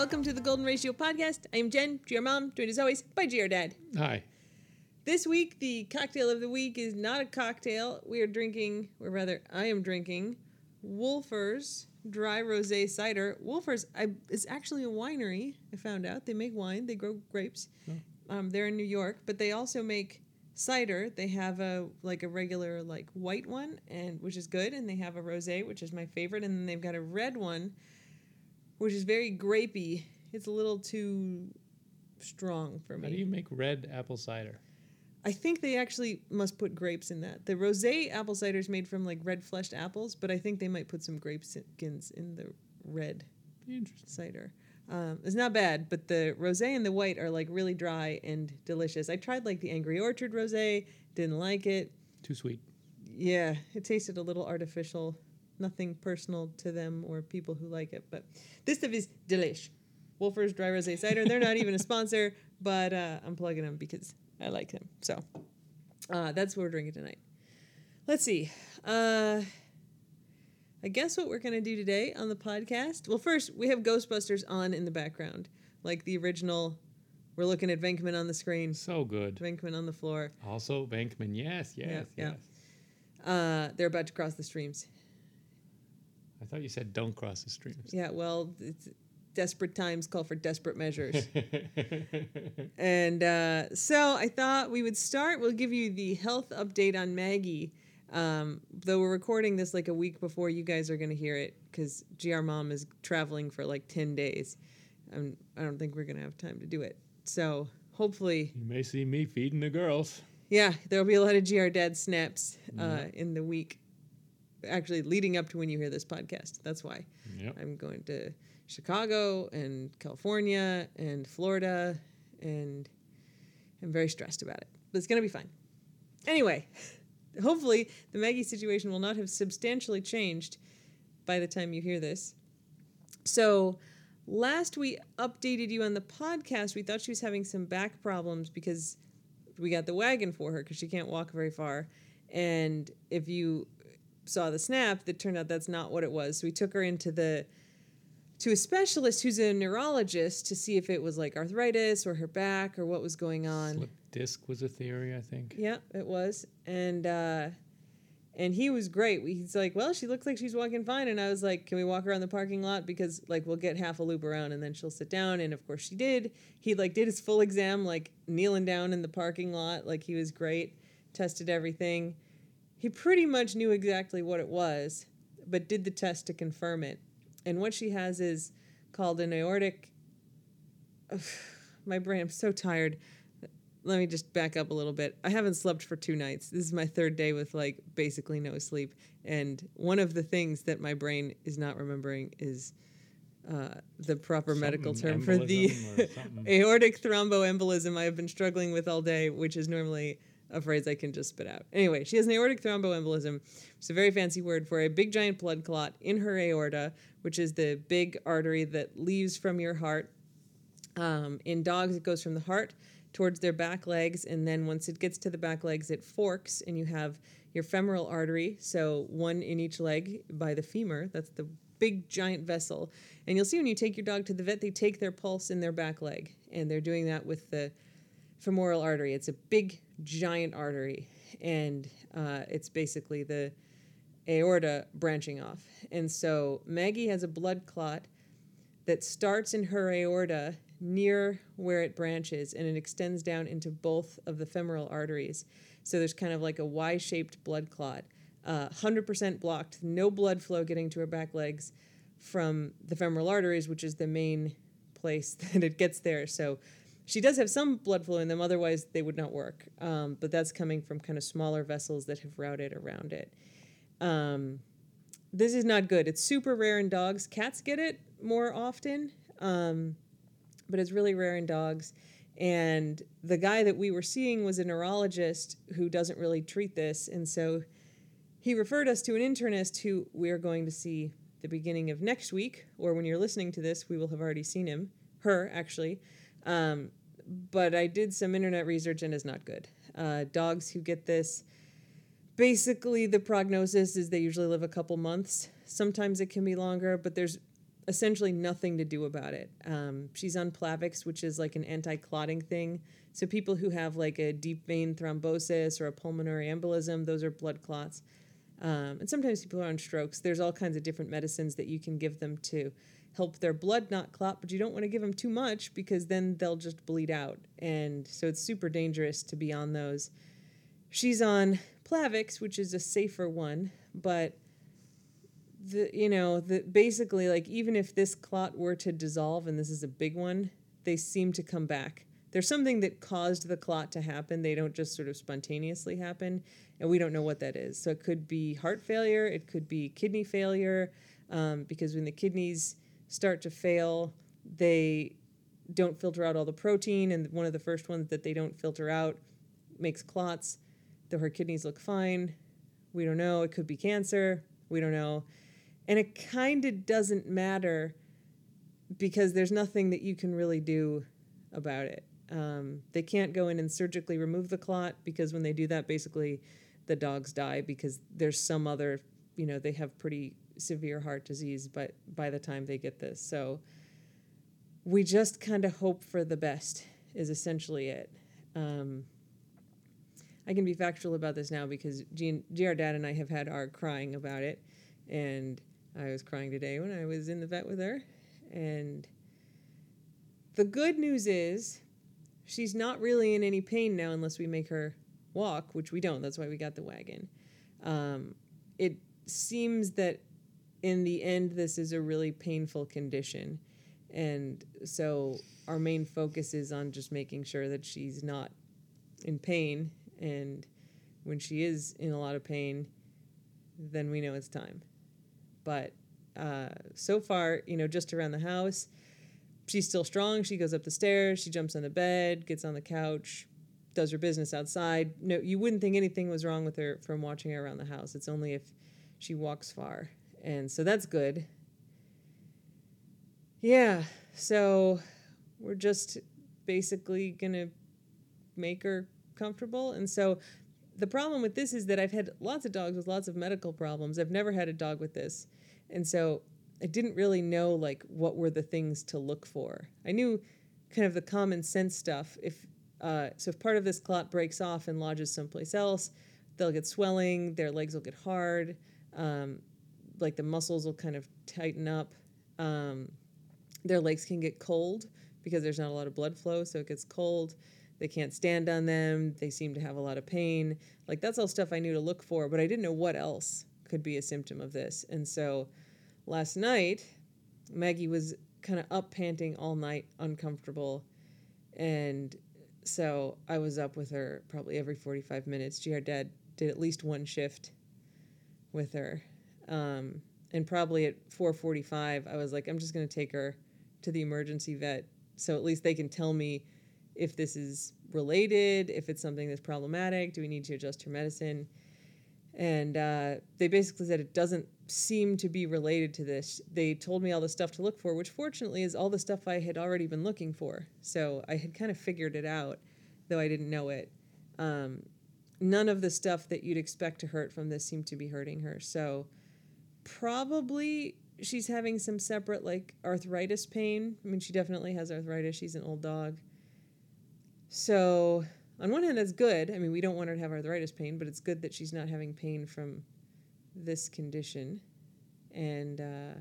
Welcome to the Golden Ratio Podcast. I am Jen, GR Mom, joined as always by GR Dad. Hi. This week, the cocktail of the week is not a cocktail. We are drinking, or rather, I am drinking Wölffer's Dry Rosé Cider. Wölffer's I, is actually a winery, I found out. They make wine, they grow grapes. Um, they're in New York, but they also make cider. They have a like a regular like white one and which is good and they have a rosé which is my favorite and then they've got a red one which is very grapey. It's a little too strong for me. How do you make red apple cider? I think they actually must put grapes in that. The rosé apple cider is made from like red fleshed apples, but I think they might put some grape skins in the red cider. Um, it's not bad, but the rosé and the white are like really dry and delicious. I tried like the Angry Orchard rosé, didn't like it. Too sweet. Yeah, it tasted a little artificial. Nothing personal to them or people who like it, but this stuff is delish. Wölffer's Dry Rosé Cider. They're not even a sponsor, but uh, I'm plugging them because I like them. So uh, that's what we're drinking tonight. Let's see. Uh, I guess what we're going to do today on the podcast. Well, first, we have Ghostbusters on in the background, like the original. We're looking at Venkman on the screen, So good. Venkman on the floor. Also, Bankman. Yes, yes, yeah. yes. Uh, they're about to cross the streams. I thought you said don't cross the streams. Yeah, well, it's desperate times call for desperate measures. and uh, so I thought we would start. We'll give you the health update on Maggie. Um, though we're recording this like a week before you guys are going to hear it because GR Mom is traveling for like 10 days. Um, I don't think we're going to have time to do it. So hopefully, you may see me feeding the girls. yeah, there'll be a lot of GR Dad snaps uh, in the week. Actually, leading up to when you hear this podcast. That's why. Yep. I'm going to Chicago and California and Florida, and I'm very stressed about it. But it's going to be fine. Anyway, hopefully the Maggie situation will not have substantially changed by the time you hear this. So, last we updated you on the podcast, we thought she was having some back problems because we got the wagon for her because she can't walk very far. And if you saw the snap, that turned out that's not what it was. So we took her into the to a specialist who's a neurologist to see if it was like arthritis or her back or what was going on. Slip disc was a theory, I think. Yeah, it was. And uh and he was great. He's like, "Well, she looks like she's walking fine." And I was like, "Can we walk around the parking lot because like we'll get half a loop around and then she'll sit down." And of course she did. He like did his full exam like kneeling down in the parking lot, like he was great. Tested everything. He pretty much knew exactly what it was, but did the test to confirm it. And what she has is called an aortic my brain, I'm so tired let me just back up a little bit. I haven't slept for two nights. This is my third day with like basically no sleep. And one of the things that my brain is not remembering is uh, the proper medical term for the something. aortic thromboembolism I have been struggling with all day, which is normally a phrase I can just spit out. Anyway, she has an aortic thromboembolism. It's a very fancy word for a big giant blood clot in her aorta, which is the big artery that leaves from your heart. Um, in dogs, it goes from the heart towards their back legs, and then once it gets to the back legs, it forks, and you have your femoral artery, so one in each leg by the femur. That's the big giant vessel. And you'll see when you take your dog to the vet, they take their pulse in their back leg, and they're doing that with the femoral artery. It's a big giant artery, and uh, it's basically the aorta branching off. And so Maggie has a blood clot that starts in her aorta near where it branches and it extends down into both of the femoral arteries. So there's kind of like a Y shaped blood clot, uh, 100% blocked, no blood flow getting to her back legs from the femoral arteries, which is the main place that it gets there. So she does have some blood flow in them, otherwise, they would not work. Um, but that's coming from kind of smaller vessels that have routed around it. Um, this is not good. It's super rare in dogs. Cats get it more often, um, but it's really rare in dogs. And the guy that we were seeing was a neurologist who doesn't really treat this. And so he referred us to an internist who we are going to see the beginning of next week, or when you're listening to this, we will have already seen him, her actually. Um, but I did some internet research and it's not good. Uh, dogs who get this, basically the prognosis is they usually live a couple months. Sometimes it can be longer, but there's essentially nothing to do about it. Um, she's on Plavix, which is like an anti-clotting thing. So people who have like a deep vein thrombosis or a pulmonary embolism, those are blood clots. Um, and sometimes people are on strokes. There's all kinds of different medicines that you can give them to help their blood not clot, but you don't want to give them too much because then they'll just bleed out. And so it's super dangerous to be on those. She's on Plavix, which is a safer one, but the you know the basically like even if this clot were to dissolve and this is a big one, they seem to come back. There's something that caused the clot to happen. They don't just sort of spontaneously happen, and we don't know what that is. So it could be heart failure, it could be kidney failure, um, because when the kidneys start to fail, they don't filter out all the protein, and one of the first ones that they don't filter out makes clots. Though her kidneys look fine, we don't know. It could be cancer. We don't know. And it kind of doesn't matter because there's nothing that you can really do about it. Um, they can't go in and surgically remove the clot because when they do that, basically the dogs die because there's some other, you know, they have pretty severe heart disease but by the time they get this. So we just kind of hope for the best is essentially it. Um, I can be factual about this now because GR Dad and I have had our crying about it, and I was crying today when I was in the vet with her. And the good news is she's not really in any pain now unless we make her walk, which we don't. That's why we got the wagon. Um, it seems that in the end, this is a really painful condition. And so our main focus is on just making sure that she's not in pain. And when she is in a lot of pain, then we know it's time. But uh, so far, you know, just around the house, she's still strong. She goes up the stairs, she jumps on the bed, gets on the couch, does her business outside. No, you wouldn't think anything was wrong with her from watching her around the house. It's only if she walks far and so that's good. Yeah, so we're just basically going to make her comfortable. And so the problem with this is that I've had lots of dogs with lots of medical problems. I've never had a dog with this. And so I didn't really know like what were the things to look for. I knew kind of the common sense stuff. If uh, so, if part of this clot breaks off and lodges someplace else, they'll get swelling, their legs will get hard. Um, like the muscles will kind of tighten up. Um, their legs can get cold because there's not a lot of blood flow, so it gets cold. They can't stand on them. They seem to have a lot of pain. Like that's all stuff I knew to look for, but I didn't know what else could be a symptom of this. And so last night, Maggie was kind of up panting all night, uncomfortable. And so I was up with her probably every 45 minutes. GR Dad did at least one shift with her. Um, and probably at 4:45, I was like, I'm just going to take her to the emergency vet, so at least they can tell me if this is related, if it's something that's problematic. Do we need to adjust her medicine? And uh, they basically said it doesn't seem to be related to this. They told me all the stuff to look for, which fortunately is all the stuff I had already been looking for. So I had kind of figured it out, though I didn't know it. Um, none of the stuff that you'd expect to hurt from this seemed to be hurting her. So probably she's having some separate like arthritis pain. I mean, she definitely has arthritis. She's an old dog. So, on one hand, that's good. I mean, we don't want her to have arthritis pain, but it's good that she's not having pain from this condition. And uh,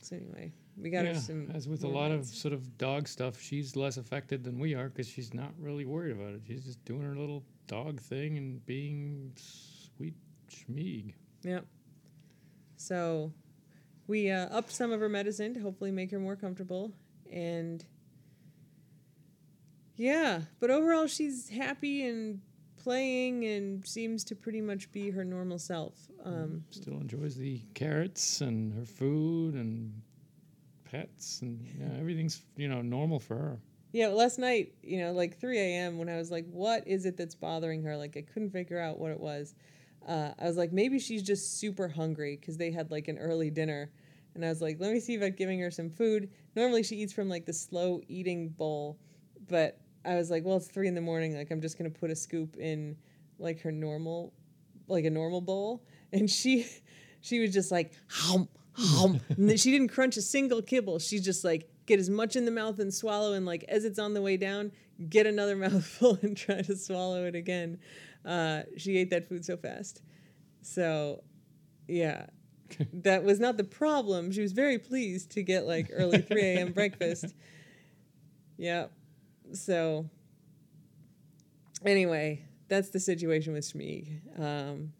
so, anyway, we got yeah, her some. As with a lot of sort of dog stuff, she's less affected than we are because she's not really worried about it. She's just doing her little dog thing and being sweet schmeeg. Yeah. So we uh, upped some of her medicine to hopefully make her more comfortable. And yeah, but overall, she's happy and playing and seems to pretty much be her normal self. Um, Still enjoys the carrots and her food and pets and yeah, everything's you know normal for her. Yeah, last night, you know, like 3 a.m. when I was like, what is it that's bothering her? Like, I couldn't figure out what it was uh, I was like, maybe she's just super hungry because they had like an early dinner. And I was like, let me see about giving her some food. Normally she eats from like the slow eating bowl, but I was like, well, it's three in the morning. Like, I'm just going to put a scoop in like her normal, like a normal bowl. And she, she was just like, hum. And she didn't crunch a single kibble. She just like get as much in the mouth and swallow, and like as it's on the way down, get another mouthful and try to swallow it again. Uh, she ate that food so fast. So, yeah, that was not the problem. She was very pleased to get like early 3 a.m. breakfast. Yeah. So, anyway, that's the situation with Shmeeg. Um,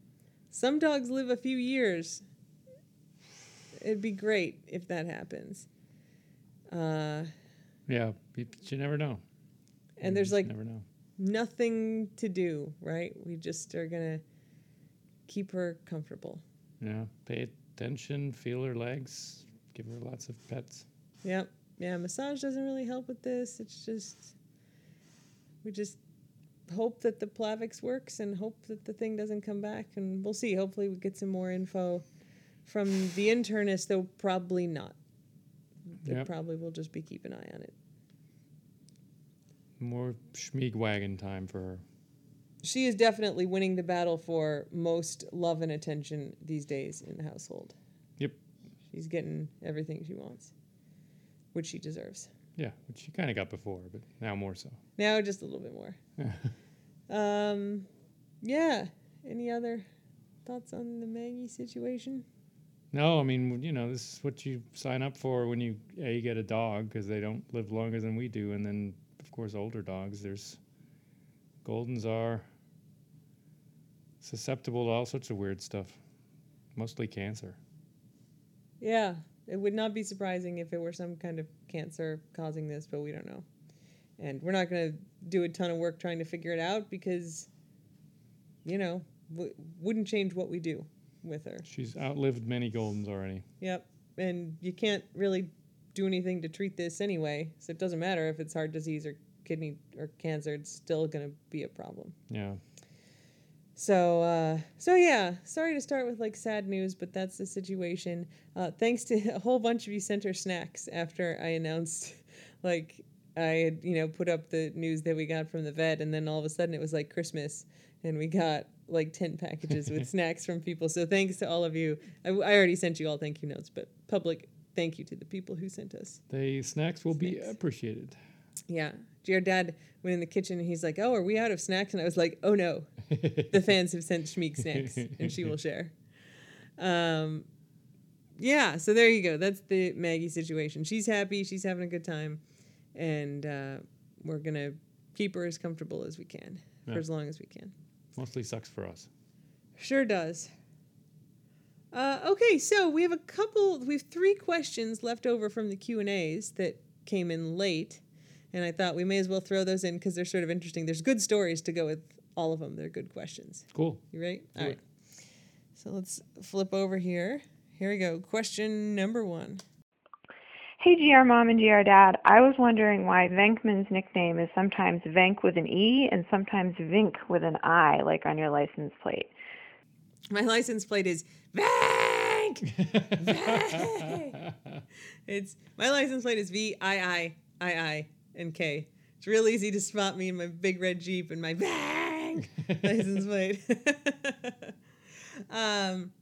some dogs live a few years. It'd be great if that happens. Uh, Yeah, you never know. And You there's like nothing to do, right? We just are gonna keep her comfortable. Yeah, pay attention, feel her legs, give her lots of pets. Yep. Yeah, massage doesn't really help with this. It's just we just hope that the Plavix works and hope that the thing doesn't come back and we'll see. Hopefully we get some more info from the internist, though probably not. They Yep. probably will just be keep an eye on it. More schmeeg wagon time for her. She is definitely winning the battle for most love and attention these days in the household. Yep. She's getting everything she wants, which she deserves. Yeah, which she kind of got before, but now more so. Now just a little bit more. um, yeah. Any other thoughts on the Maggie situation? No, I mean, you know, this is what you sign up for when you a get a dog because they don't live longer than we do, and then course older dogs. There's Goldens are susceptible to all sorts of weird stuff, mostly cancer. Yeah, it would not be surprising if it were some kind of cancer causing this, but we don't know. And we're not going to do a ton of work trying to figure it out because, you know, w- wouldn't change what we do with her. She's outlived many Goldens already. Yep. And you can't really do anything to treat this anyway. So it doesn't matter if it's heart disease or kidney or cancer, it's still going to be a problem. Yeah, So, uh, so yeah, sorry to start with like sad news, but that's the situation. Uh, thanks to a whole bunch of you sent her snacks after I announced, like, I had, you know, put up the news that we got from the vet, and then all of a sudden it was like Christmas, and we got like 10 packages with snacks from people. So thanks to all of you. I, I already sent you all thank you notes, but public thank you to the people who sent us. the snacks will be appreciated. Yeah. Your dad went in the kitchen and he's like, Oh, are we out of snacks? And I was like, Oh no, the fans have sent Shmeeg snacks and she will share. Um, yeah, so there you go. That's the Maggie situation. She's happy, she's having a good time, and uh, we're going to keep her as comfortable as we can Yeah. for as long as we can. Mostly sucks for us. Sure does. Uh, okay, so we have a couple. We have three questions left over from the Q and A's that came in late, and I thought we may as well throw those in because they're sort of interesting. There's good stories to go with all of them. They're good questions. Cool. You ready? Do All it. So let's flip over here. Here we go. Question number one. Hey, GR Mom and GR Dad. I was wondering why Venkman's nickname is sometimes Venk with an E and sometimes Vink with an I, like on your license plate. My license plate is Vank. It's my license plate is V I I I I and K. It's real easy to spot me in my big red Jeep and my bang license plate. um,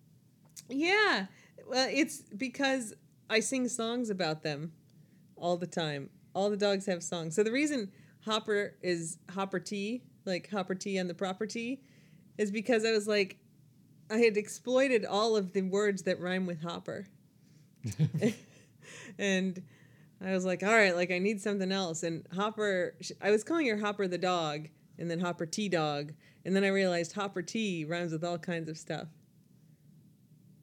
yeah, well, it's because I sing songs about them all the time. All the dogs have songs. So the reason Hopper is Hopper T, like Hopper T on the property, is because I was like, I had exploited all of the words that rhyme with Hopper. and I was like, all right, like I need something else. And Hopper, I was calling her Hopper the dog, and then Hopper T dog, and then I realized Hopper T rhymes with all kinds of stuff.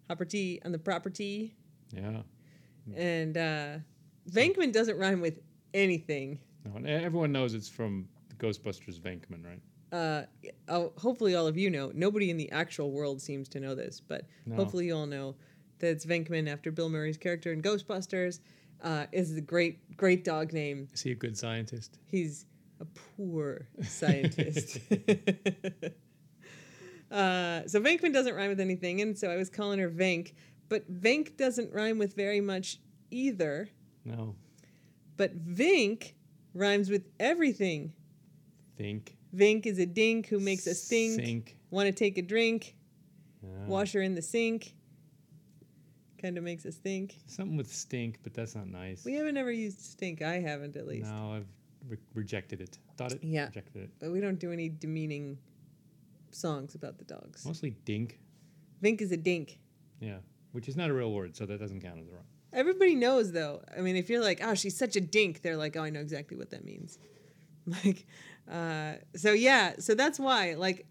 Hopper T on the property, yeah. and uh, Venkman doesn't rhyme with anything. No, and everyone knows it's from Ghostbusters Venkman, right? Uh, hopefully, all of you know. Nobody in the actual world seems to know this, but No. hopefully, you all know that it's Venkman after Bill Murray's character in Ghostbusters. Uh, is a great, great dog name. Is he a good scientist? He's a poor scientist. uh, so Venkman doesn't rhyme with anything, and so I was calling her Venk, but Venk doesn't rhyme with very much either. No. But Vink rhymes with everything. Think. Vink is a dink who makes us think. Sink. Want to take a drink? Yeah. Wash her in the sink. kind of makes us think. Something with stink, but that's not nice. We haven't ever used stink. I haven't, at least. No, I've re- rejected it. Thought it. Yeah. Rejected it. But we don't do any demeaning songs about the dogs. Mostly dink. Vink is a dink. Yeah. Which is not a real word, so that doesn't count as a wrong. Everybody knows, though. I mean, if you're like, oh, she's such a dink, they're like, oh, I know exactly what that means. Like, uh, so yeah, so that's why, like,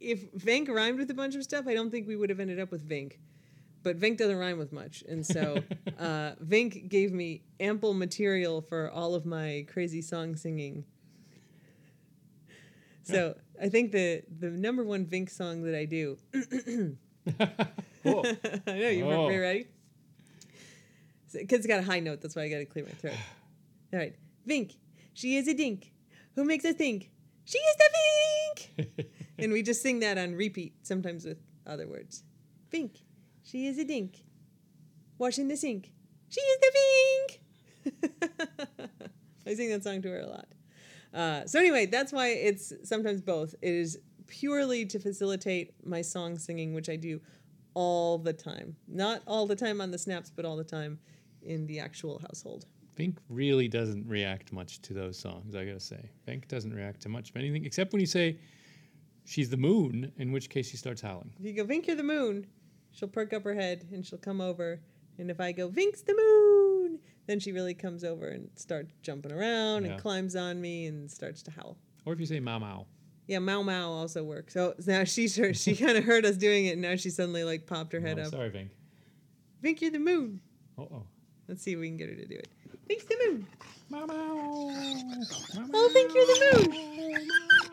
if Vink rhymed with a bunch of stuff, I don't think we would have ended up with Vink. But Vink doesn't rhyme with much. And so uh, Vink gave me ample material for all of my crazy song singing. So I think the, the number one Vink song that I do. I know you Oh. weren't ready. Because it's got a high note, that's why I got to clear my throat. All right, Vink, she is a dink. Who makes us think? She is the Vink. and we just sing that on repeat, sometimes with other words. Vink, she is a dink. Washing the sink. She is the Vink. I sing that song to her a lot. Uh, so anyway, that's why it's sometimes both. It is purely to facilitate my song singing, which I do all the time. Not all the time on the snaps, but all the time in the actual household. Vink really doesn't react much to those songs, I gotta say. Vink doesn't react to much of anything, except when you say she's the moon, in which case she starts howling. If you go, Vink, you're the moon, she'll perk up her head and she'll come over. And if I go, Vink's the moon, then she really comes over and starts jumping around Yeah. and climbs on me and starts to howl. Or if you say mau mau. Yeah, Mau Mau also works. So now she's heard, she kind of heard us doing it, and now she suddenly like popped her head up. Sorry, Vink. Vink, you're the moon. Oh. Let's see if we can get her to do it. Vink's the moon. Mau. Oh, Vink, you're the moon.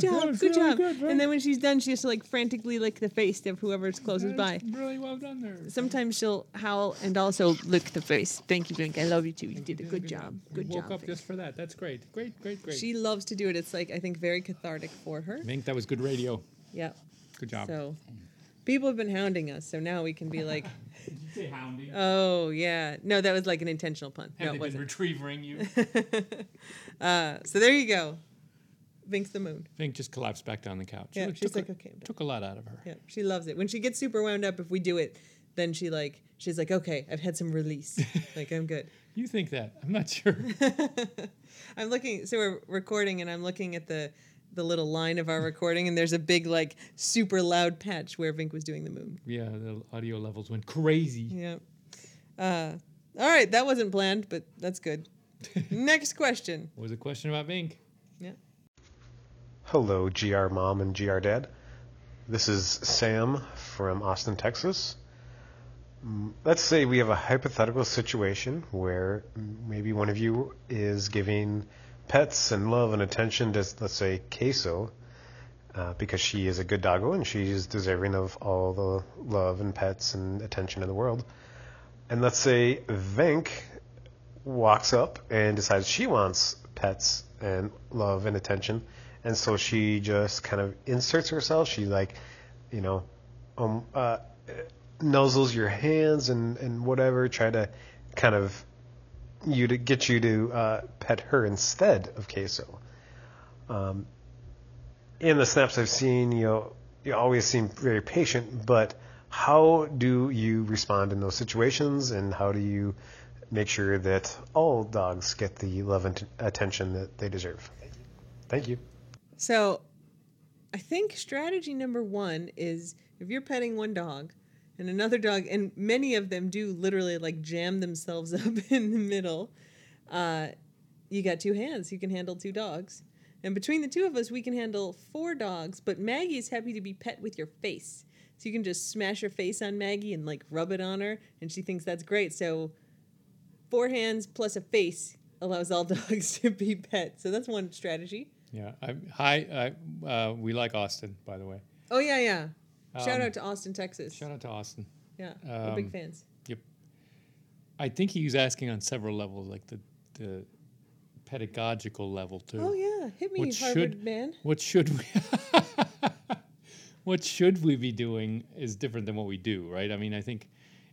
Good good. job. That Good really job. good, Vink. and then when she's done, she has to like frantically lick the face of whoever's closest by. Really well done there. Sometimes she'll howl and also lick the face. Thank you, Vink. I love you too. You did a good job. Good you woke job. up Vink. just for that. That's great. Great, great, great. She loves to do it. It's like I think very cathartic for her. Vink, that was good radio. Yeah. Good job. So people have been hounding us, so now we can be like, Say hounding. oh yeah, no, that was like an intentional pun. Have no, they it been wasn't. retrieving you? uh, so there you go. Vink's the moon. Vink just collapsed back down the couch. Yeah, she's took, like, a, okay, took a lot out of her. Yeah, she loves it. When she gets super wound up, if we do it, then she like she's like, okay, I've had some release. like I'm good. You think that? I'm not sure. I'm looking. So we're recording, and I'm looking at the the little line of our recording, and there's a big like super loud patch where Vink was doing the moon. yeah, the audio levels went crazy. Yeah. Uh, all right, that wasn't planned, but that's good. Next question. What was a question about Vink? Hello, GR Mom and GR Dad. This is Sam from Austin, Texas. Mm, Let's say we have a hypothetical situation where maybe one of you is giving pets and love and attention to, let's say, Queso, uh, because she is a good doggo and she's deserving of all the love and pets and attention in the world. And let's say Venk walks up and decides she wants pets and love and attention, and so she just kind of inserts herself. She like, you know, um, uh, nuzzles your hands and and whatever, try to kind of you to get you to uh, pet her instead of queso. Um, in the snaps I've seen, you know, you always seem very patient, but how do you respond in those situations, and how do you make sure that all dogs get the love and attention that they deserve? Thank you. So, I think strategy number one is if you're petting one dog and another dog, and many of them do literally like jam themselves up in the middle, uh, you got two hands. You can handle two dogs. And between the two of us, we can handle four dogs, but Maggie is happy to be pet with your face. So you can just smash your face on Maggie and like rub it on her, and she thinks that's great. So four hands plus a face allows all dogs to be pet. So that's one strategy. Yeah. I, hi. I, uh, we like Austin, by the way. Oh yeah, yeah. Shout Um, out to Austin, Texas. Shout out to Austin. Yeah, we're big fans. Yep. I think he was asking on several levels, like the the pedagogical level too. Oh yeah, hit me, what Harvard should- man. What should we? what should we be doing is different than what we do, right? I mean, I think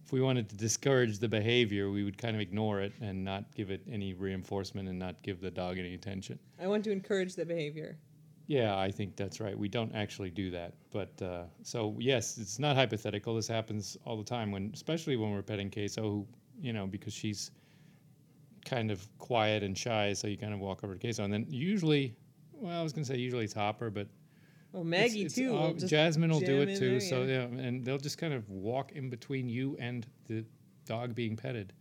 if we wanted to discourage the behavior, we would kind of ignore it and not give it any reinforcement and not give the dog any attention. I want to encourage the behavior. Yeah, I think that's right. We don't actually do that, but uh, so yes, it's not hypothetical. This happens all the time when, especially when we're petting Queso, who you know, because she's kind of quiet and shy, so you kind of walk over to Queso, and then usually, well, I was gonna say usually it's Hopper, but Well, Maggie it's too. all- will Jasmine will do it too. there, so yeah. yeah, and they'll just kind of walk in between you and the dog being petted.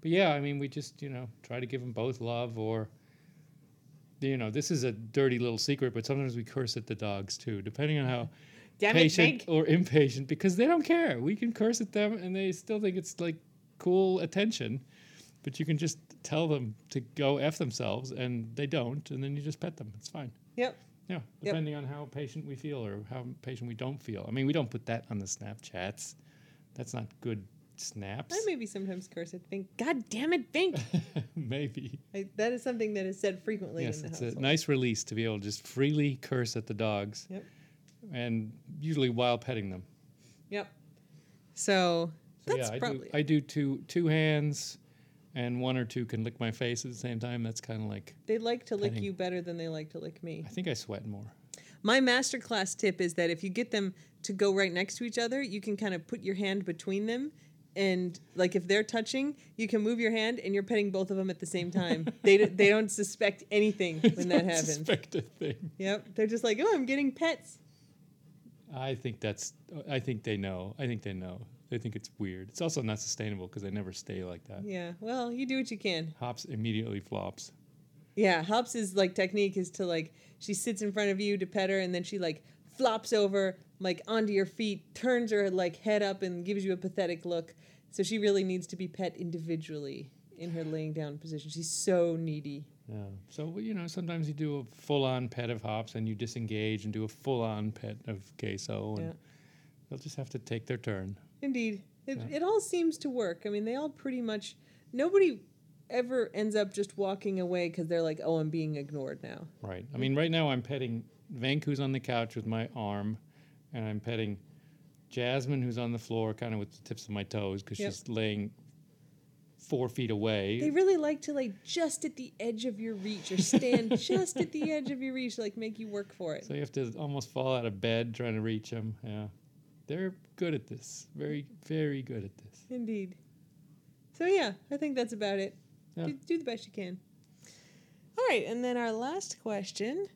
But yeah, I mean, we just you know try to give them both love, or you know, this is a dirty little secret, but sometimes we curse at the dogs too, depending on how Damn patient Hank. or impatient, because they don't care. We can curse at them, and they still think it's like cool attention. But you can just tell them to go f themselves, and they don't, and then you just pet them. It's fine. Yep. Yeah, depending on how patient we feel or how patient we don't feel. I mean, we don't put that on the Snapchats. That's not good snaps. I maybe sometimes curse at Vink. God damn it, Vink! Maybe. I, that is something that is said frequently Yes, in the it's household. a nice release to be able to just freely curse at the dogs. Yep. And usually while petting them. Yep. So, So that's yeah, I probably do. I do two two hands, and one or two can lick my face at the same time. That's kind of like they like to lick you better than they like to lick me. I think I sweat more. My masterclass tip is that if you get them to go right next to each other, you can kind of put your hand between them. And like if they're touching, you can move your hand and you're petting both of them at the same time. they, d- they don't suspect anything when that Don't happens. Suspect a thing. Yep. They're just like, oh, I'm getting pets. I think that's. I think they know. I think they know. They think it's weird. It's also not sustainable because they never stay like that. Yeah. Well, you do what you can. Hops immediately flops. Yeah. Hops' like technique is to like, she sits in front of you to pet her and then she like flops over like onto your feet, turns her like head up and gives you a pathetic look. So she really needs to be pet individually in her laying down position. She's so needy. Yeah. So well, you know, sometimes you do a full-on pet of hops, and you disengage and do a full-on pet of queso, and Yeah. they'll just have to take their turn. Indeed. It, Yeah. it all seems to work. I mean, they all pretty much, nobody ever ends up just walking away because they're like, oh, I'm being ignored now. Right. I mean, right now I'm petting Vank, who's on the couch with my arm, and I'm petting Jasmine, who's on the floor, kind of with the tips of my toes, because Yep. she's laying four feet away. They really like to lay just at the edge of your reach or stand just at the edge of your reach, like make you work for it. so you have to almost fall out of bed trying to reach them. Yeah. They're good at this. Very, very good at this. Indeed. So, yeah, I think that's about it. Yeah. Do, do the best you can. All right, and then our last question.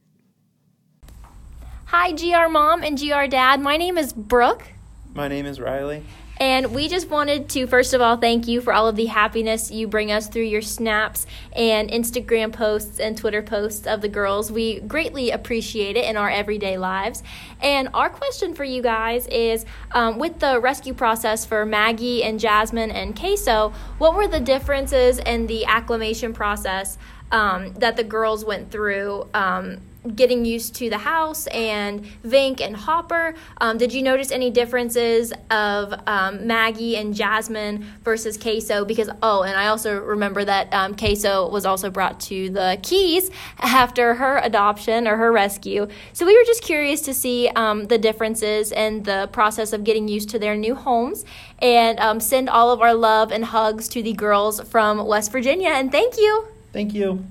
Hi, GR Mom and GR Dad. My name is Brooke, My name is Riley. And we just wanted to, first of all, thank you for all of the happiness you bring us through your snaps and Instagram posts and Twitter posts of the girls. We greatly appreciate it in our everyday lives. And our question for you guys is um, with the rescue process for Maggie and Jasmine and Queso, what were the differences in the acclimation process um, that the girls went through? Um, getting used to the house and Vink and Hopper. Um, did you notice any differences of um, Maggie and Jasmine versus Queso? Because, oh, and I also remember that um, Queso was also brought to the Keys after her adoption or her rescue. So we were just curious to see um, the differences in the process of getting used to their new homes and um, send all of our love and hugs to the girls from West Virginia. And thank you. Thank you.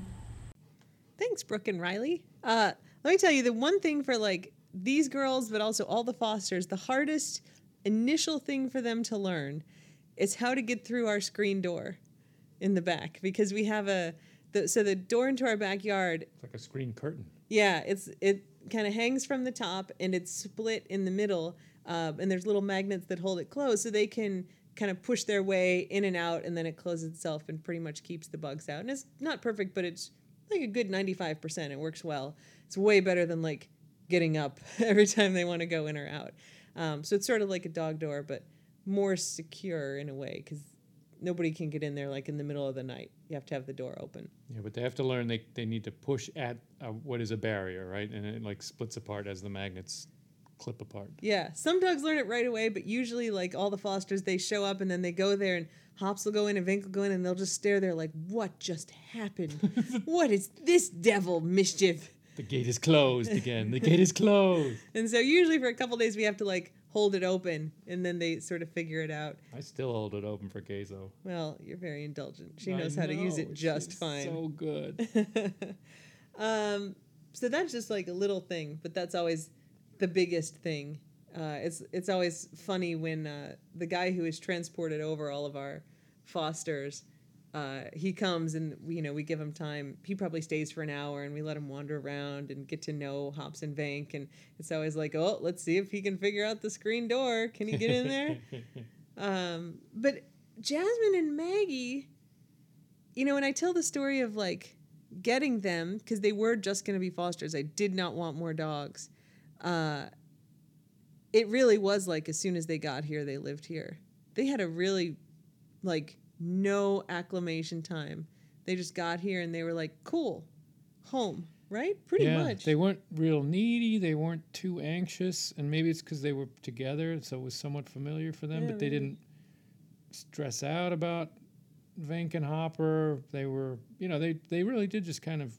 Thanks, Brooke and Riley. Uh, let me tell you the one thing for like these girls, but also all the fosters, the hardest initial thing for them to learn is how to get through our screen door in the back because we have a the, so the door into our backyard It's like a screen curtain. yeah, it's it kind of hangs from the top and it's split in the middle, um, and there's little magnets that hold it closed, so they can kind of push their way in and out, and then it closes itself and pretty much keeps the bugs out. And it's not perfect, but it's like a good 95%. It works well. It's way better than like getting up every time they want to go in or out. Um, so it's sort of like a dog door, but more secure in a way because nobody can get in there like in the middle of the night. You have to have the door open. Yeah, but they have to learn they, they need to push at uh, what is a barrier, right? And it like splits apart as the magnets clip apart. Yeah, some dogs learn it right away, but usually, like all the fosters, they show up and then they go there, and Hops will go in and Vink will go in, and they'll just stare there like, "What just happened? what is this devil mischief?" The gate is closed again. The gate is closed. And so usually for a couple days we have to like hold it open and then they sort of figure it out. I still hold it open for queso. Well, you're very indulgent. She knows how to use it just she's fine. So good. um, so that's just like a little thing, but that's always the biggest thing. Uh, it's it's always funny when uh, the guy who is transported over all of our fosters, uh, he comes and we, you know we give him time. He probably stays for an hour and we let him wander around and get to know Hops and Vank. And it's always like, oh, let's see if he can figure out the screen door. Can he get in there? um, but Jasmine and Maggie, you know, when I tell the story of like getting them because they were just going to be fosters. I did not want more dogs. It really was like as soon as they got here, they lived here. They had a really like no acclimation time. They just got here and they were like, cool, home, right? Pretty yeah, much. They weren't real needy. They weren't too anxious, and maybe it's because they were together, so it was somewhat familiar for them. Yeah, but they didn't stress out about Vank and Hopper. They were, you know, they they really did just kind of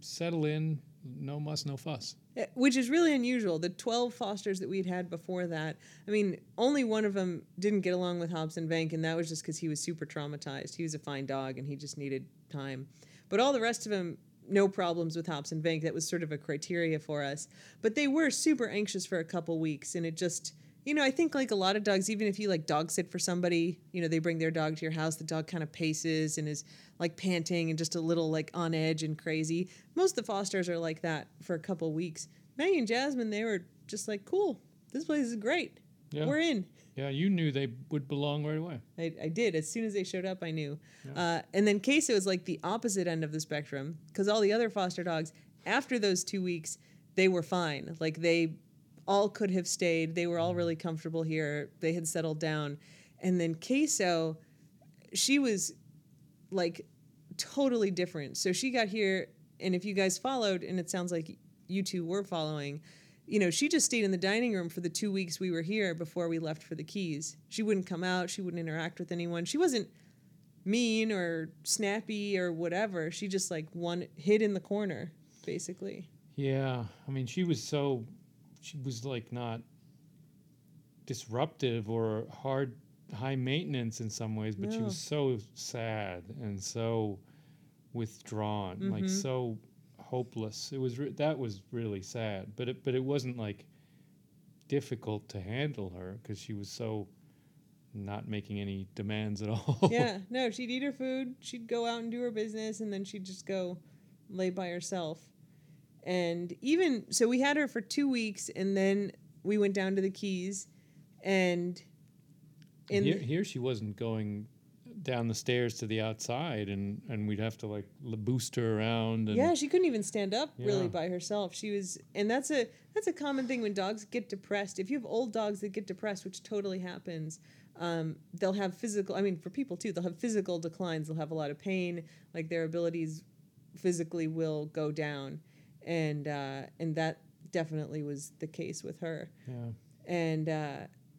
settle in. No muss, no fuss. Uh, which is really unusual. The 12 fosters that we'd had before that, I mean, only one of them didn't get along with Hops and Vank, and that was just because he was super traumatized. He was a fine dog and he just needed time. But all the rest of them, no problems with Hops and Vank. That was sort of a criteria for us. But they were super anxious for a couple weeks, and it just, you know, I think like a lot of dogs, even if you like dog sit for somebody, you know, they bring their dog to your house, the dog kind of paces and is like panting and just a little like on edge and crazy. Most of the fosters are like that for a couple weeks. Maggie and Jasmine, they were just like, cool, this place is great. Yeah. We're in. Yeah, you knew they would belong right away. I, I did. As soon as they showed up, I knew. Uh, and then Queso was like the opposite end of the spectrum because all the other foster dogs, after those two weeks, they were fine. Like they all could have stayed. They were all mm-hmm. really comfortable here. They had settled down. And then Queso, she was like totally different. So she got here, and if you guys followed, and it sounds like you two were following, you know, she just stayed in the dining room for the two weeks we were here before we left for the keys. She wouldn't come out. She wouldn't interact with anyone. She wasn't mean or snappy or whatever. She just like one hid in the corner, basically. Yeah, I mean, she was so, she was like not disruptive or hard, high maintenance in some ways, but she was so sad and so withdrawn, like Mhm. so hopeless. It was re- that was really sad, but it but it wasn't like difficult to handle her because she was so not making any demands at all. yeah, no, she'd eat her food, she'd go out and do her business, and then she'd just go lay by herself. And even so, we had her for two weeks, and then we went down to the Keys, and in here, here she wasn't going down the stairs to the outside, and and we'd have to like boost her around. And yeah, she couldn't even stand up really by herself. She was, and that's a that's a common thing when dogs get depressed. If you have old dogs that get depressed, which totally happens, um, they'll have physical. I mean, for people too, they'll have physical declines. They'll have a lot of pain. Like their abilities physically will go down, and uh, and that definitely was the case with her. yeah. And uh,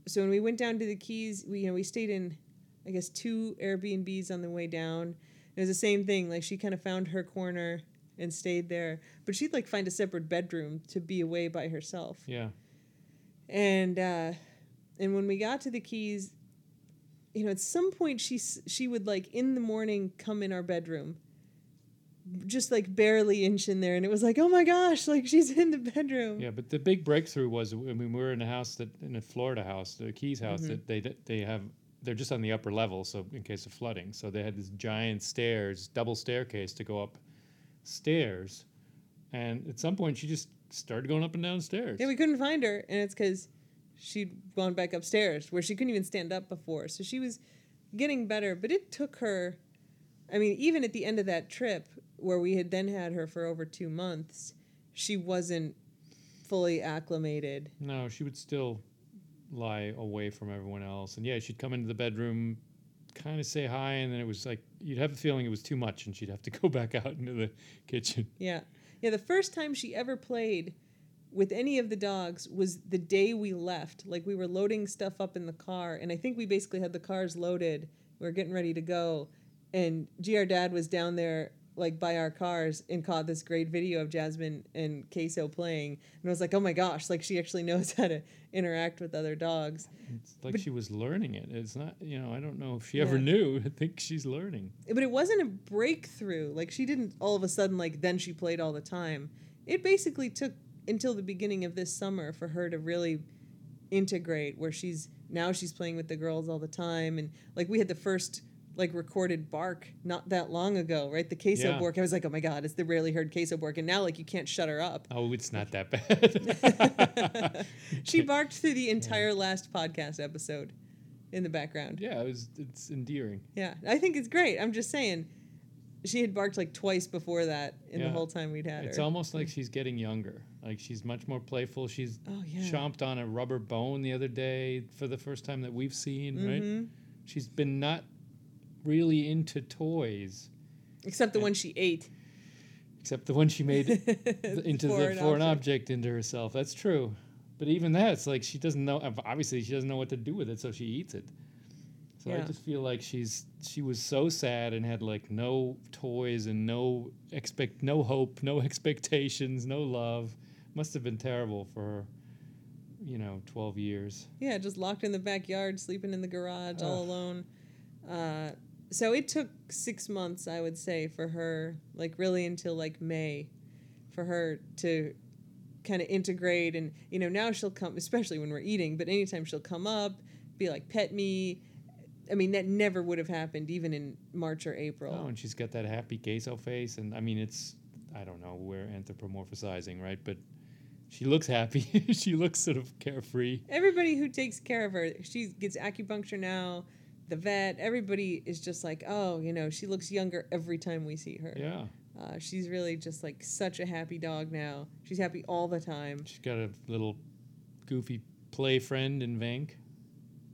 so when we went down to the Keys, we you know we stayed in, I guess two Airbnbs on the way down. It was the same thing. Like she kind of found her corner and stayed there, but she'd like find a separate bedroom to be away by herself. Yeah. And uh, and when we got to the Keys, you know, at some point she she would like in the morning come in our bedroom. Just like barely inch in there, and it was like, oh my gosh, like she's in the bedroom. Yeah, but the big breakthrough was I mean we were in a house that in a Florida house, the Keys house Mm-hmm. that they they have they're just on the upper level, so in case of flooding, so they had this giant stairs, double staircase to go up stairs, and at some point she just started going up and down stairs. Yeah, we couldn't find her, and it's because she'd gone back upstairs where she couldn't even stand up before. So she was getting better, but it took her. I mean, even at the end of that trip, where we had then had her for over two months, she wasn't fully acclimated. No, she would still lie away from everyone else. And yeah, she'd come into the bedroom, kind of say hi, and then it was like you'd have a feeling it was too much, and she'd have to go back out into the kitchen. Yeah. Yeah, the first time she ever played with any of the dogs was the day we left. Like we were loading stuff up in the car, and I think we basically had the cars loaded. We were getting ready to go, and GR Dad was down there like by our cars and caught this great video of Jasmine and Queso playing, and I was like, oh my gosh, like she actually knows how to interact with other dogs. It's like she was learning it. It's not, you know, I don't know if she ever knew. I think she's learning. But it wasn't a breakthrough. Like she didn't all of a sudden like then she played all the time. It basically took until the beginning of this summer for her to really integrate where she's now she's playing with the girls all the time and like we had the first like recorded bark not that long ago, right? The queso Yeah. bark. I was like, oh my god, it's the rarely heard queso bark, and now like you can't shut her up. Oh, it's not that bad. She barked through the entire last podcast episode in the background. yeah, it was, it's endearing. Yeah, I think it's great. I'm just saying, she had barked like twice before that in the whole time we'd had It's her. It's almost like she's getting younger. Like she's much more playful. She's Oh, yeah. chomped on a rubber bone the other day for the first time that we've seen, Mm-hmm. right? She's been not really into toys, Except the one she ate. except the one she made into the Foreign object. object into herself. That's true. But even that, it's like she doesn't know. Obviously, she doesn't know what to do with it, so she eats it. So I just feel like she's she was so sad and had like no toys and no expect no hope, no expectations, no love. Must have been terrible for her, you know, twelve years. Yeah, just locked in the backyard, sleeping in the garage, all alone. Uh, so it took six months, I would say, for her, like really until like May, for her to kind of integrate. And, you know, now she'll come, especially when we're eating, but anytime she'll come up, be like, pet me. I mean, that never would have happened even in March or April. Oh, and she's got that happy queso face, and I mean, it's I don't know, we're anthropomorphizing, right? But she looks happy. she looks sort of carefree. everybody who takes care of her, she gets acupuncture now, the vet, everybody is just like, oh, you know, she looks younger every time we see her. Yeah, Uh, she's really just like such a happy dog now. She's happy all the time. she's got a little goofy play friend in Venk.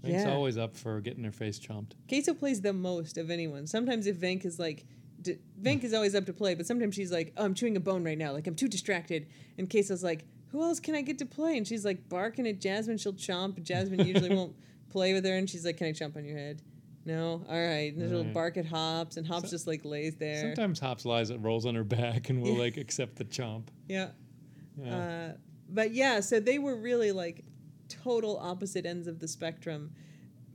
Venk's Yeah. always up for getting her face chomped. Queso plays the most of anyone. Sometimes if Venk is like, d- Venk is always up to play, but sometimes she's like, oh, I'm chewing a bone right now. Like, I'm too distracted. And Queso's like, who else can I get to play? And she's like barking at Jasmine. She'll chomp. Jasmine usually won't play with her. And she's like, can I chomp on your head? No? All right. And she'll Right. bark at Hops, and Hops So- just like lays there. Sometimes Hops lies, and rolls on her back, and will like accept the chomp. Yeah. Yeah. Uh, but yeah, so they were really like total opposite ends of the spectrum.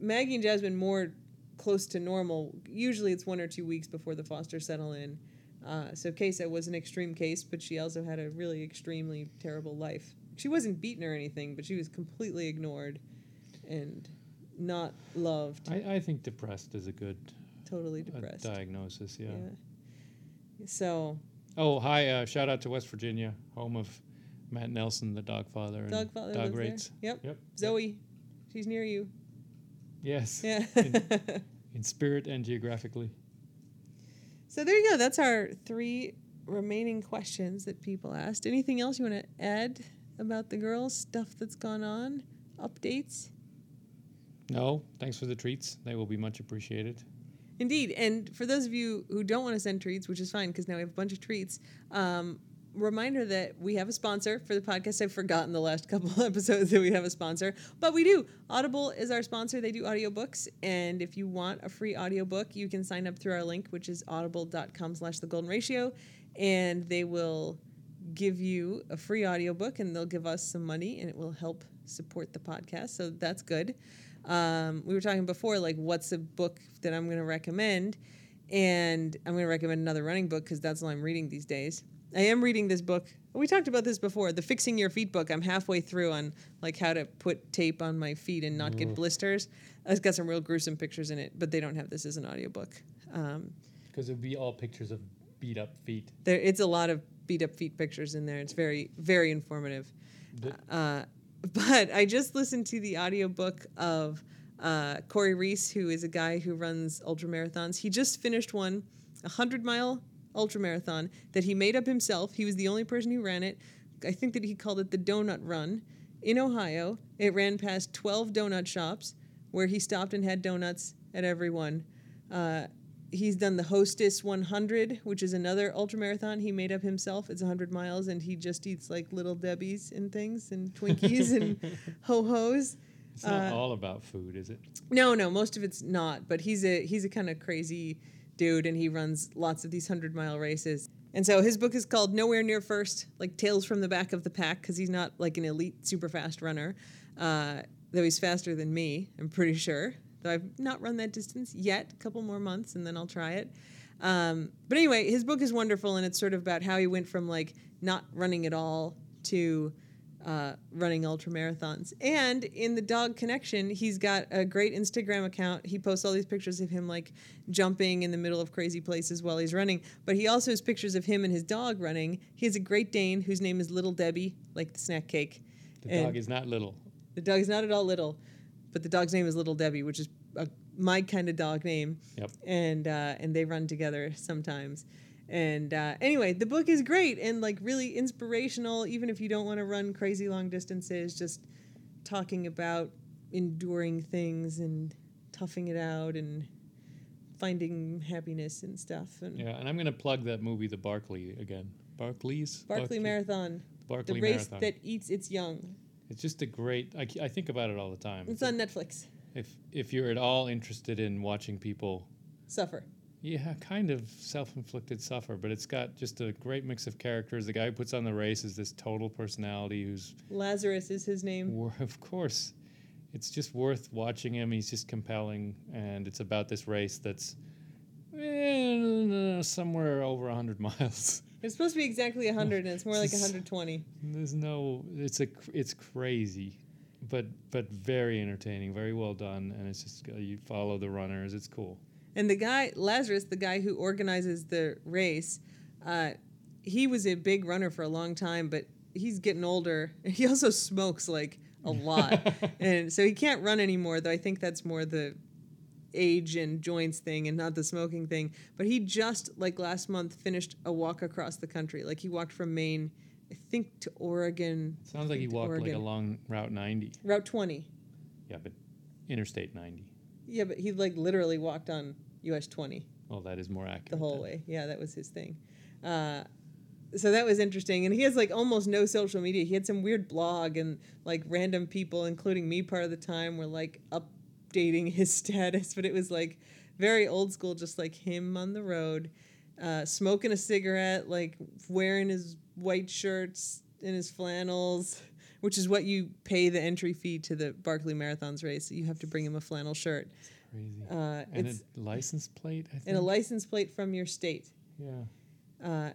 Maggie and Jasmine more close to normal. Usually it's one or two weeks before the foster settle in. Uh, so Queso was an extreme case, but she also had a really extremely terrible life. She wasn't beaten or anything, but she was completely ignored and not loved. I, I think depressed is a good totally depressed. diagnosis. Yeah. yeah. So Oh, hi! Uh, shout out to West Virginia, home of Matt Nelson, the dog father. and dog father dog rates. there. Yep. Yep. Zoe, she's near you. Yes. Yeah. In, in spirit and geographically. So there you go. That's our three remaining questions that people asked. Anything else you want to add about the girls? Stuff that's gone on? Updates? No, thanks for the treats. They will be much appreciated. Indeed. And for those of you who don't want to send treats, which is fine because now we have a bunch of treats, um, reminder that we have a sponsor for the podcast. I've forgotten the last couple episodes that we have a sponsor, but we do. Audible is our sponsor. They do audiobooks. And if you want a free audiobook, you can sign up through our link, which is audible.com slash the golden ratio. And they will give you a free audiobook and they'll give us some money and it will help support the podcast. So that's good. Um, we were talking before, like, what's a book that I'm going to recommend? And I'm going to recommend another running book because that's all I'm reading these days. I am reading this book. We talked about this before, the Fixing Your Feet book. I'm halfway through on like how to put tape on my feet and not get blisters. It's got some real gruesome pictures in it, but they don't have this as an audiobook. Um, Because it would be all pictures of beat up feet. there, it's a lot of beat up feet pictures in there. It's very, very informative. Uh, but I just listened to the audiobook of uh, Cory Reese, who is a guy who runs ultra marathons. He just finished one, a hundred mile ultra marathon that he made up himself. He was the only person who ran it. I think that he called it the Donut Run in Ohio. It ran past 12 donut shops where he stopped and had donuts at every one. Uh, he's done the Hostess 100, which is another ultra marathon he made up himself. It's 100 miles, and he just eats like little Debbie's and things and Twinkies and ho hos. It's not all about food, is it? No, no, most of it's not. But he's a he's a kind of crazy dude, and he runs lots of these hundred mile races. And so his book is called Nowhere Near First, like Tales from the Back of the Pack, because he's not like an elite super fast runner, uh, though he's faster than me, I'm pretty sure. Though I've not run that distance yet, a couple more months, and then I'll try it. Um, but anyway, his book is wonderful, and it's sort of about how he went from like not running at all to uh, running ultra marathons. And in the dog connection, he's got a great Instagram account. He posts all these pictures of him like jumping in the middle of crazy places while he's running. But he also has pictures of him and his dog running. He has a Great Dane whose name is Little Debbie, like the snack cake. The And- dog is not little. The dog is not at all little, but the dog's name is Little Debbie, which is a, my kind of dog name. Yep. And uh, and they run together sometimes. And uh, anyway, the book is great and like really inspirational, even if you don't want to run crazy long distances. Just talking about enduring things and toughing it out and finding happiness and stuff. And Yeah, and I'm going to plug that movie, The Barkley, again. Barclays? Barkley Marathon, Barkley the race Marathon. that eats its young. It's just a great. I, I think about it all the time. It's on Netflix. If if you're at all interested in watching people, Suffer. yeah, kind of self-inflicted suffer, but it's got just a great mix of characters. The guy who puts on the race is this total personality who's, Lazarus is his name. of course, it's just worth watching him. He's just compelling, and it's about this race that's eh, somewhere over hundred miles. It's supposed to be exactly 100 and it's more like 120. There's no. It's a. It's crazy, but but very entertaining, very well done, and it's just uh, you follow the runners. It's cool. And the guy, Lazarus, the guy who organizes the race, uh, he was a big runner for a long time, but he's getting older. He also smokes like a lot. and so he can't run anymore, though I think that's more the age and joints thing and not the smoking thing. But he just, like last month, finished a walk across the country. Like he walked from Maine, I think, to Oregon. Sounds like he walked like Oregon. along Route 90. Route 20. Yeah, but Interstate 90. Yeah, but he like literally walked on US 20. Well, that is more accurate. the whole then. way. Yeah, that was his thing. Uh, so that was interesting. And he has like almost no social media. He had some weird blog and like random people, including me part of the time, were like updating his status. But it was like very old school, just like him on the road, uh, smoking a cigarette, like wearing his white shirts and his flannels. Which is what you pay the entry fee to the Barkley Marathons race. You have to bring him a flannel shirt Crazy. uh, and it's a license plate, I think. and a license plate from your state. Yeah. Uh,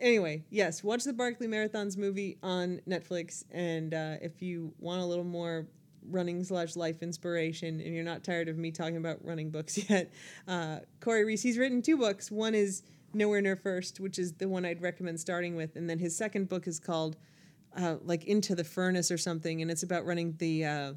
anyway, yes, watch the Barkley Marathons movie on Netflix, and uh, if you want a little more running slash life inspiration, and you're not tired of me talking about running books yet, uh, Cory Reese he's written two books. One is Nowhere Near First, which is the one I'd recommend starting with, and then his second book is called uh, like Into the Furnace or something, and it's about running the uh,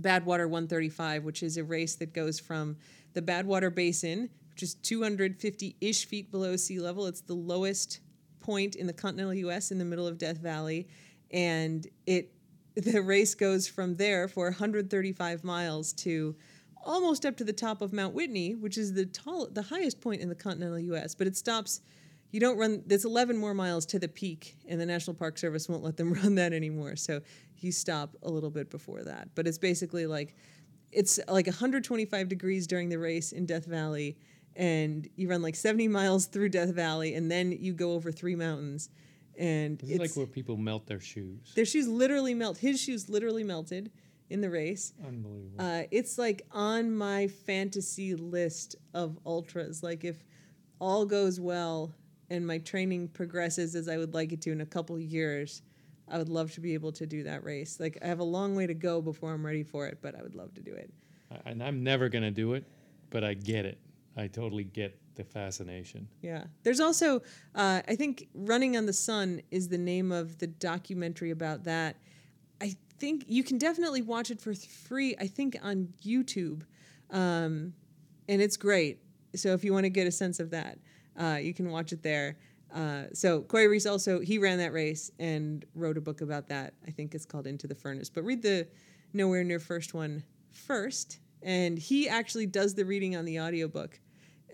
Badwater 135, which is a race that goes from the Badwater Basin, which is 250 ish feet below sea level. It's the lowest point in the continental U.S. in the middle of Death Valley, and it the race goes from there for 135 miles to almost up to the top of Mount Whitney, which is the tall, the highest point in the continental U.S. But it stops. You don't run. There's 11 more miles to the peak, and the National Park Service won't let them run that anymore. So you stop a little bit before that. But it's basically like it's like 125 degrees during the race in Death Valley, and you run like 70 miles through Death Valley, and then you go over three mountains, and This is it's like where people melt their shoes. their shoes literally melt. His shoes literally melted in the race. Unbelievable. Uh, it's like on my fantasy list of ultras. Like if all goes well and my training progresses as I would like it to in a couple years, I would love to be able to do that race. Like I have a long way to go before I'm ready for it, but I would love to do it. I- and I'm never going to do it, but I get it. I totally get the fascination. Yeah. There's also, uh, I think, Running on the Sun is the name of the documentary about that. I think you can definitely watch it for free, I think, on YouTube. Um, and it's great. So if you want to get a sense of that, uh, you can watch it there. Uh, so Cory Reese also, he ran that race and wrote a book about that. I think it's called Into the Furnace. But read the Nowhere Near First one first. And he actually does the reading on the audiobook.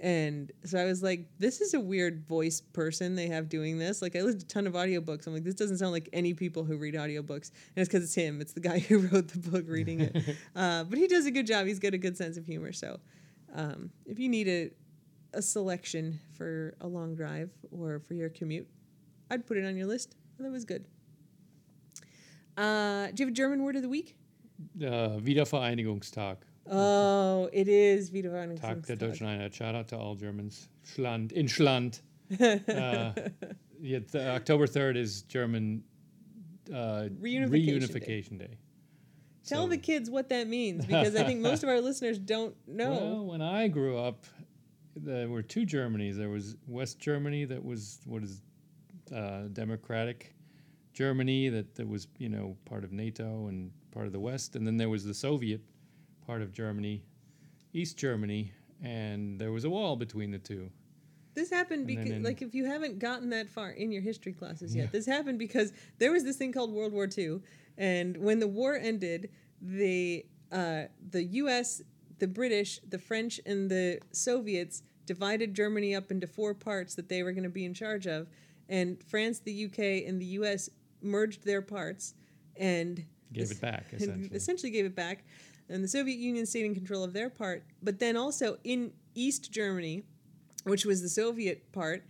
And so I was like, this is a weird voice person they have doing this. Like, I listened to a ton of audiobooks. I'm like, this doesn't sound like any people who read audiobooks. And it's because it's him. It's the guy who wrote the book reading it. uh, but he does a good job. He's got a good sense of humor. So um, if you need a a selection for a long drive or for your commute, I'd put it on your list. That was good. Uh, do you have a German word of the week? Uh, Wiedervereinigungstag. Oh, it is Tag der. Deutschen Einheit. Shout out to all Germans. Schland. In Schland. uh, yeah, the, October 3rd is German uh, Reunification Day. reunification Day. Tell So- the kids what that means because I think most of our listeners don't know. Well, when I grew up, there were two Germanys. There was West Germany that was what is uh, democratic Germany that, that was you know part of NATO and part of the West, and then there was the Soviet part of Germany, East Germany, and there was a wall between the two. This happened because, in- like, if you haven't gotten that far in your history classes yet, Yeah. this happened because there was this thing called World War II, and when the war ended, the uh, the U.S., the British, the French, and the Soviets divided Germany up into four parts that they were going to be in charge of, and France, the U.K., and the U.S. merged their parts and Gave it back essentially. essentially gave it back, and the Soviet Union stayed in control of their part. But then also in East Germany, which was the Soviet part,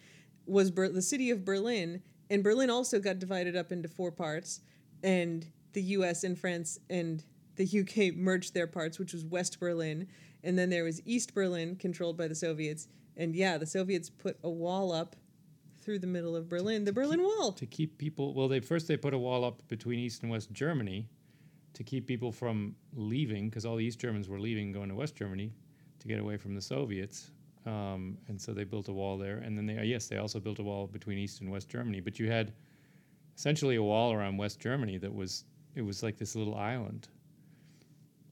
was Ber- the city of Berlin, and Berlin also got divided up into four parts, and the U.S. and France and the UK merged their parts, which was West Berlin, and then there was East Berlin, controlled by the Soviets, and yeah, the Soviets put a wall up through the middle of Berlin, the Berlin Wall. to keep people well they first they put a wall up between east and west germany to keep people from leaving because all the east germans were leaving going to west germany to get away from the soviets um, and so they built a wall there. And then they yes they also built a wall between east and west germany. But you had essentially a wall around west germany that was it was like this little island.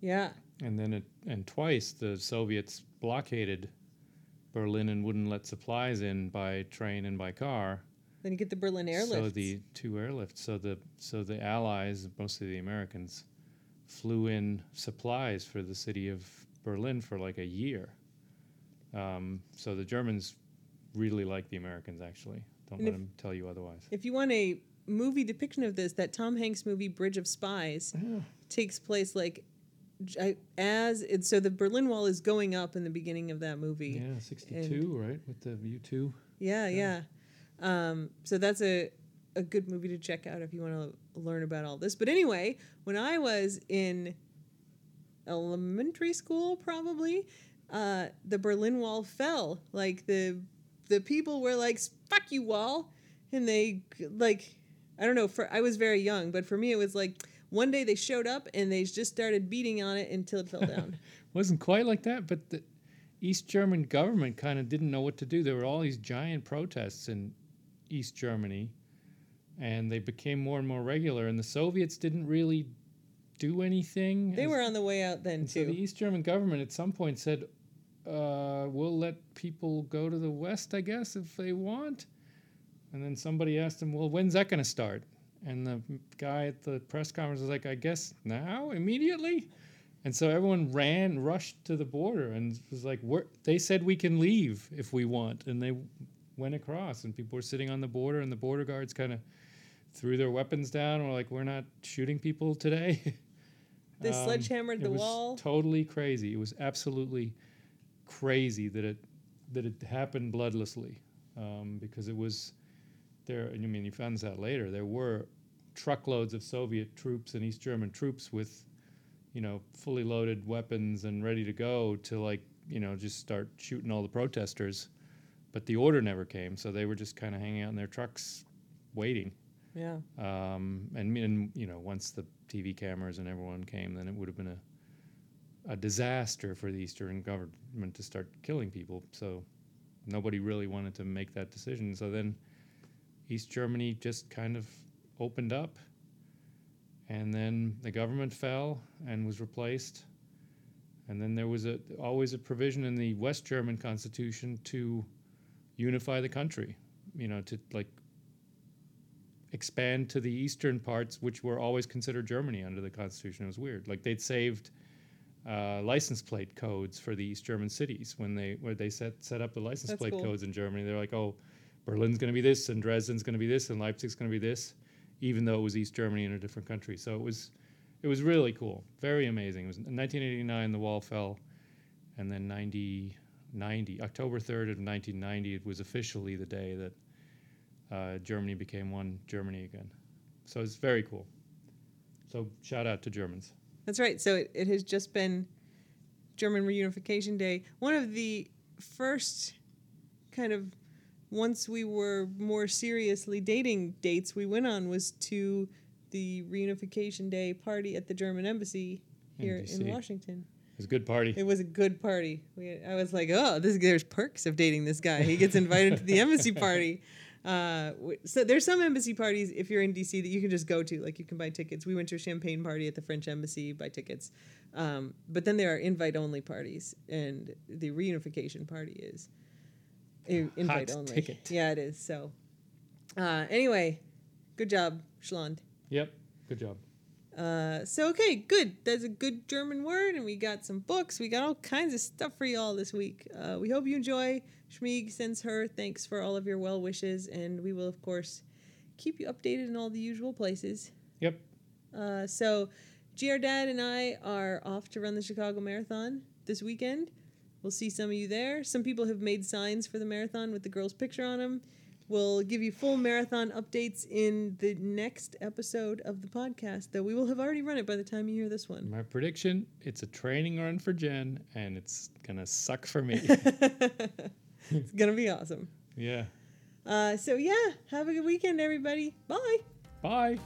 Yeah, and then it and twice the soviets blockaded berlin and wouldn't let supplies in by train and by car. Then you get the Berlin airlift. so the two airlifts. So the so the Allies, mostly the Americans, flew in supplies for the city of Berlin for like a year. Um, so the Germans really like the Americans. Actually, don't And let them tell you otherwise. If you want a movie depiction of this, that Tom Hanks movie Bridge of Spies takes place like as it's so the Berlin Wall is going up in the beginning of that movie. Yeah, sixty-two, right, with the U two. Yeah, yeah. Um, so that's a a good movie to check out if you want to learn about all this. But anyway, when I was in elementary school, probably, uh, the Berlin Wall fell. Like the the people were like, "Fuck you, wall," and they like, I don't know. For I was very young, but for me, it was like one day they showed up and they just started beating on it until it fell down. Wasn't quite like that, but the East German government kind of didn't know what to do. There were all these giant protests in East Germany, and they became more and more regular. And the Soviets didn't really do anything. they as- were on the way out then too. so the. East German government at some point said, uh, "We'll let people go to the West, I guess, if they want." And then somebody asked him, "Well, when's that going to start?" And the guy at the press conference was like, "I guess now, immediately." And so everyone ran, rushed to the border, and was like, "They said we can leave if we want," and they went across, and people were sitting on the border, and the border guards kind of threw their weapons down, and were like, "We're not shooting people today." They Um, sledgehammered it the was wall. Totally crazy. It was absolutely crazy that it that it happened bloodlessly, um, because it was there. and I mean, you found this out later. There were truckloads of Soviet troops and East German troops with, you know, fully loaded weapons and ready to go to like you know just start shooting all the protesters, but the order never came. So they were just kind of hanging out in their trucks, waiting. Yeah. Um, and, and you know, once the TV cameras and everyone came, then it would have been a a disaster for the Eastern government to start killing people. So nobody really wanted to make that decision. So then East Germany just kind of opened up, and then the government fell and was replaced. And then there was a always a provision in the West German constitution to unify the country. You know, to like expand to the eastern parts, which were always considered Germany under the Constitution. It was weird. Like they'd saved uh, license plate codes for the East German cities when they where they set set up the license That's plate cool. codes in Germany. They're like, oh, Berlin's going to be this, and Dresden's going to be this, and Leipzig's going to be this, even though it was East Germany in a different country. So it was it was really cool, very amazing. It was in 1989 the wall fell, and then 99 1990, October 3rd of 1990, it was officially the day that uh, Germany became one Germany again. So it's very cool. So shout out to Germans. That's right. So it, it has just been German Reunification Day. One of the first kind of once we were more seriously dating dates we went on was to the Reunification Day party at the German embassy here in, DC. Washington. It was a good party. It was a good party. We, I was like, oh, this there's perks of dating this guy. He gets invited to the embassy party. Uh, so there's some embassy parties if you're in DC that you can just go to. Like you can buy tickets. We went to a champagne party at the French embassy, buy tickets. Um, but then there are invite only parties, and the reunification party is invite only. ticket. Yeah, it is. So uh, anyway, good job, Schland. Yep. Good job. Uh, so okay, good. That's a good German word, and we got some books. We got all kinds of stuff for y'all this week. Uh, we hope you enjoy. Schmieg sends her thanks for all of your well wishes, and we will of course keep you updated in all the usual places. Yep. Uh, so, GR Dad and I are off to run the Chicago Marathon this weekend. We'll see some of you there. Some people have made signs for the marathon with the girl's picture on them. We'll give you full marathon updates in the next episode of the podcast, though we will have already run it by the time you hear this one. My prediction: it's a training run for Jen, and it's gonna suck for me. it's going to be awesome. yeah. Uh, so, yeah, have a good weekend, everybody. Bye. Bye.